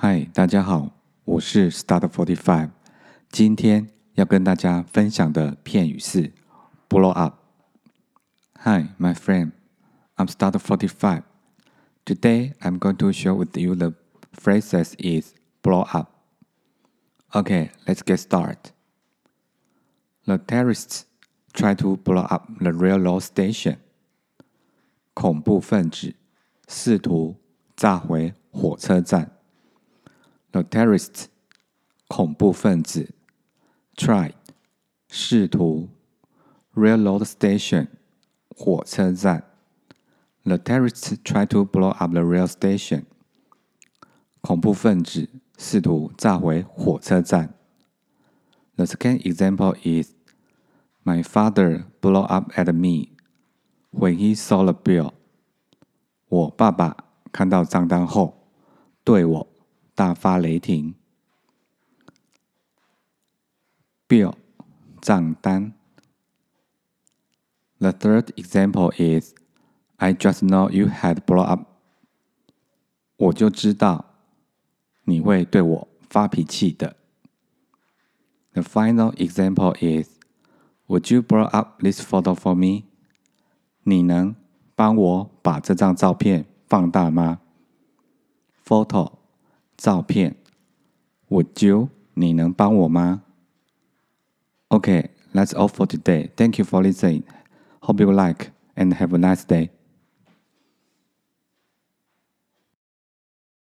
嗨，大家好，我是 Start Forty Five。今天要跟大家分享的片语是 blow up。Hi, my friend, I'm Start Forty Five. Today, I'm going to share with you the phrases is blow up. Okay, let's get started. The terrorists try to blow up the railroad station. 恐怖分子试图炸毁火车站。 The terrorists 恐怖分子 tried 试图 railroad station 火车站。The terrorists tried to blow up the rail station. 恐怖分子试图炸毁火车站。The second example is my father blew up at me when he saw the bill. 我爸爸看到账单后对我 大发雷霆。Bill 账单。The third example is I just know you had blow up。我就知道你会对我发脾气的。The final example is Would you blow up this photo for me？你能帮我把这张照片放大吗？Photo 照片，Would you？你能帮我吗？Okay, that's all for today. Thank you for listening. Hope you like and have a nice day.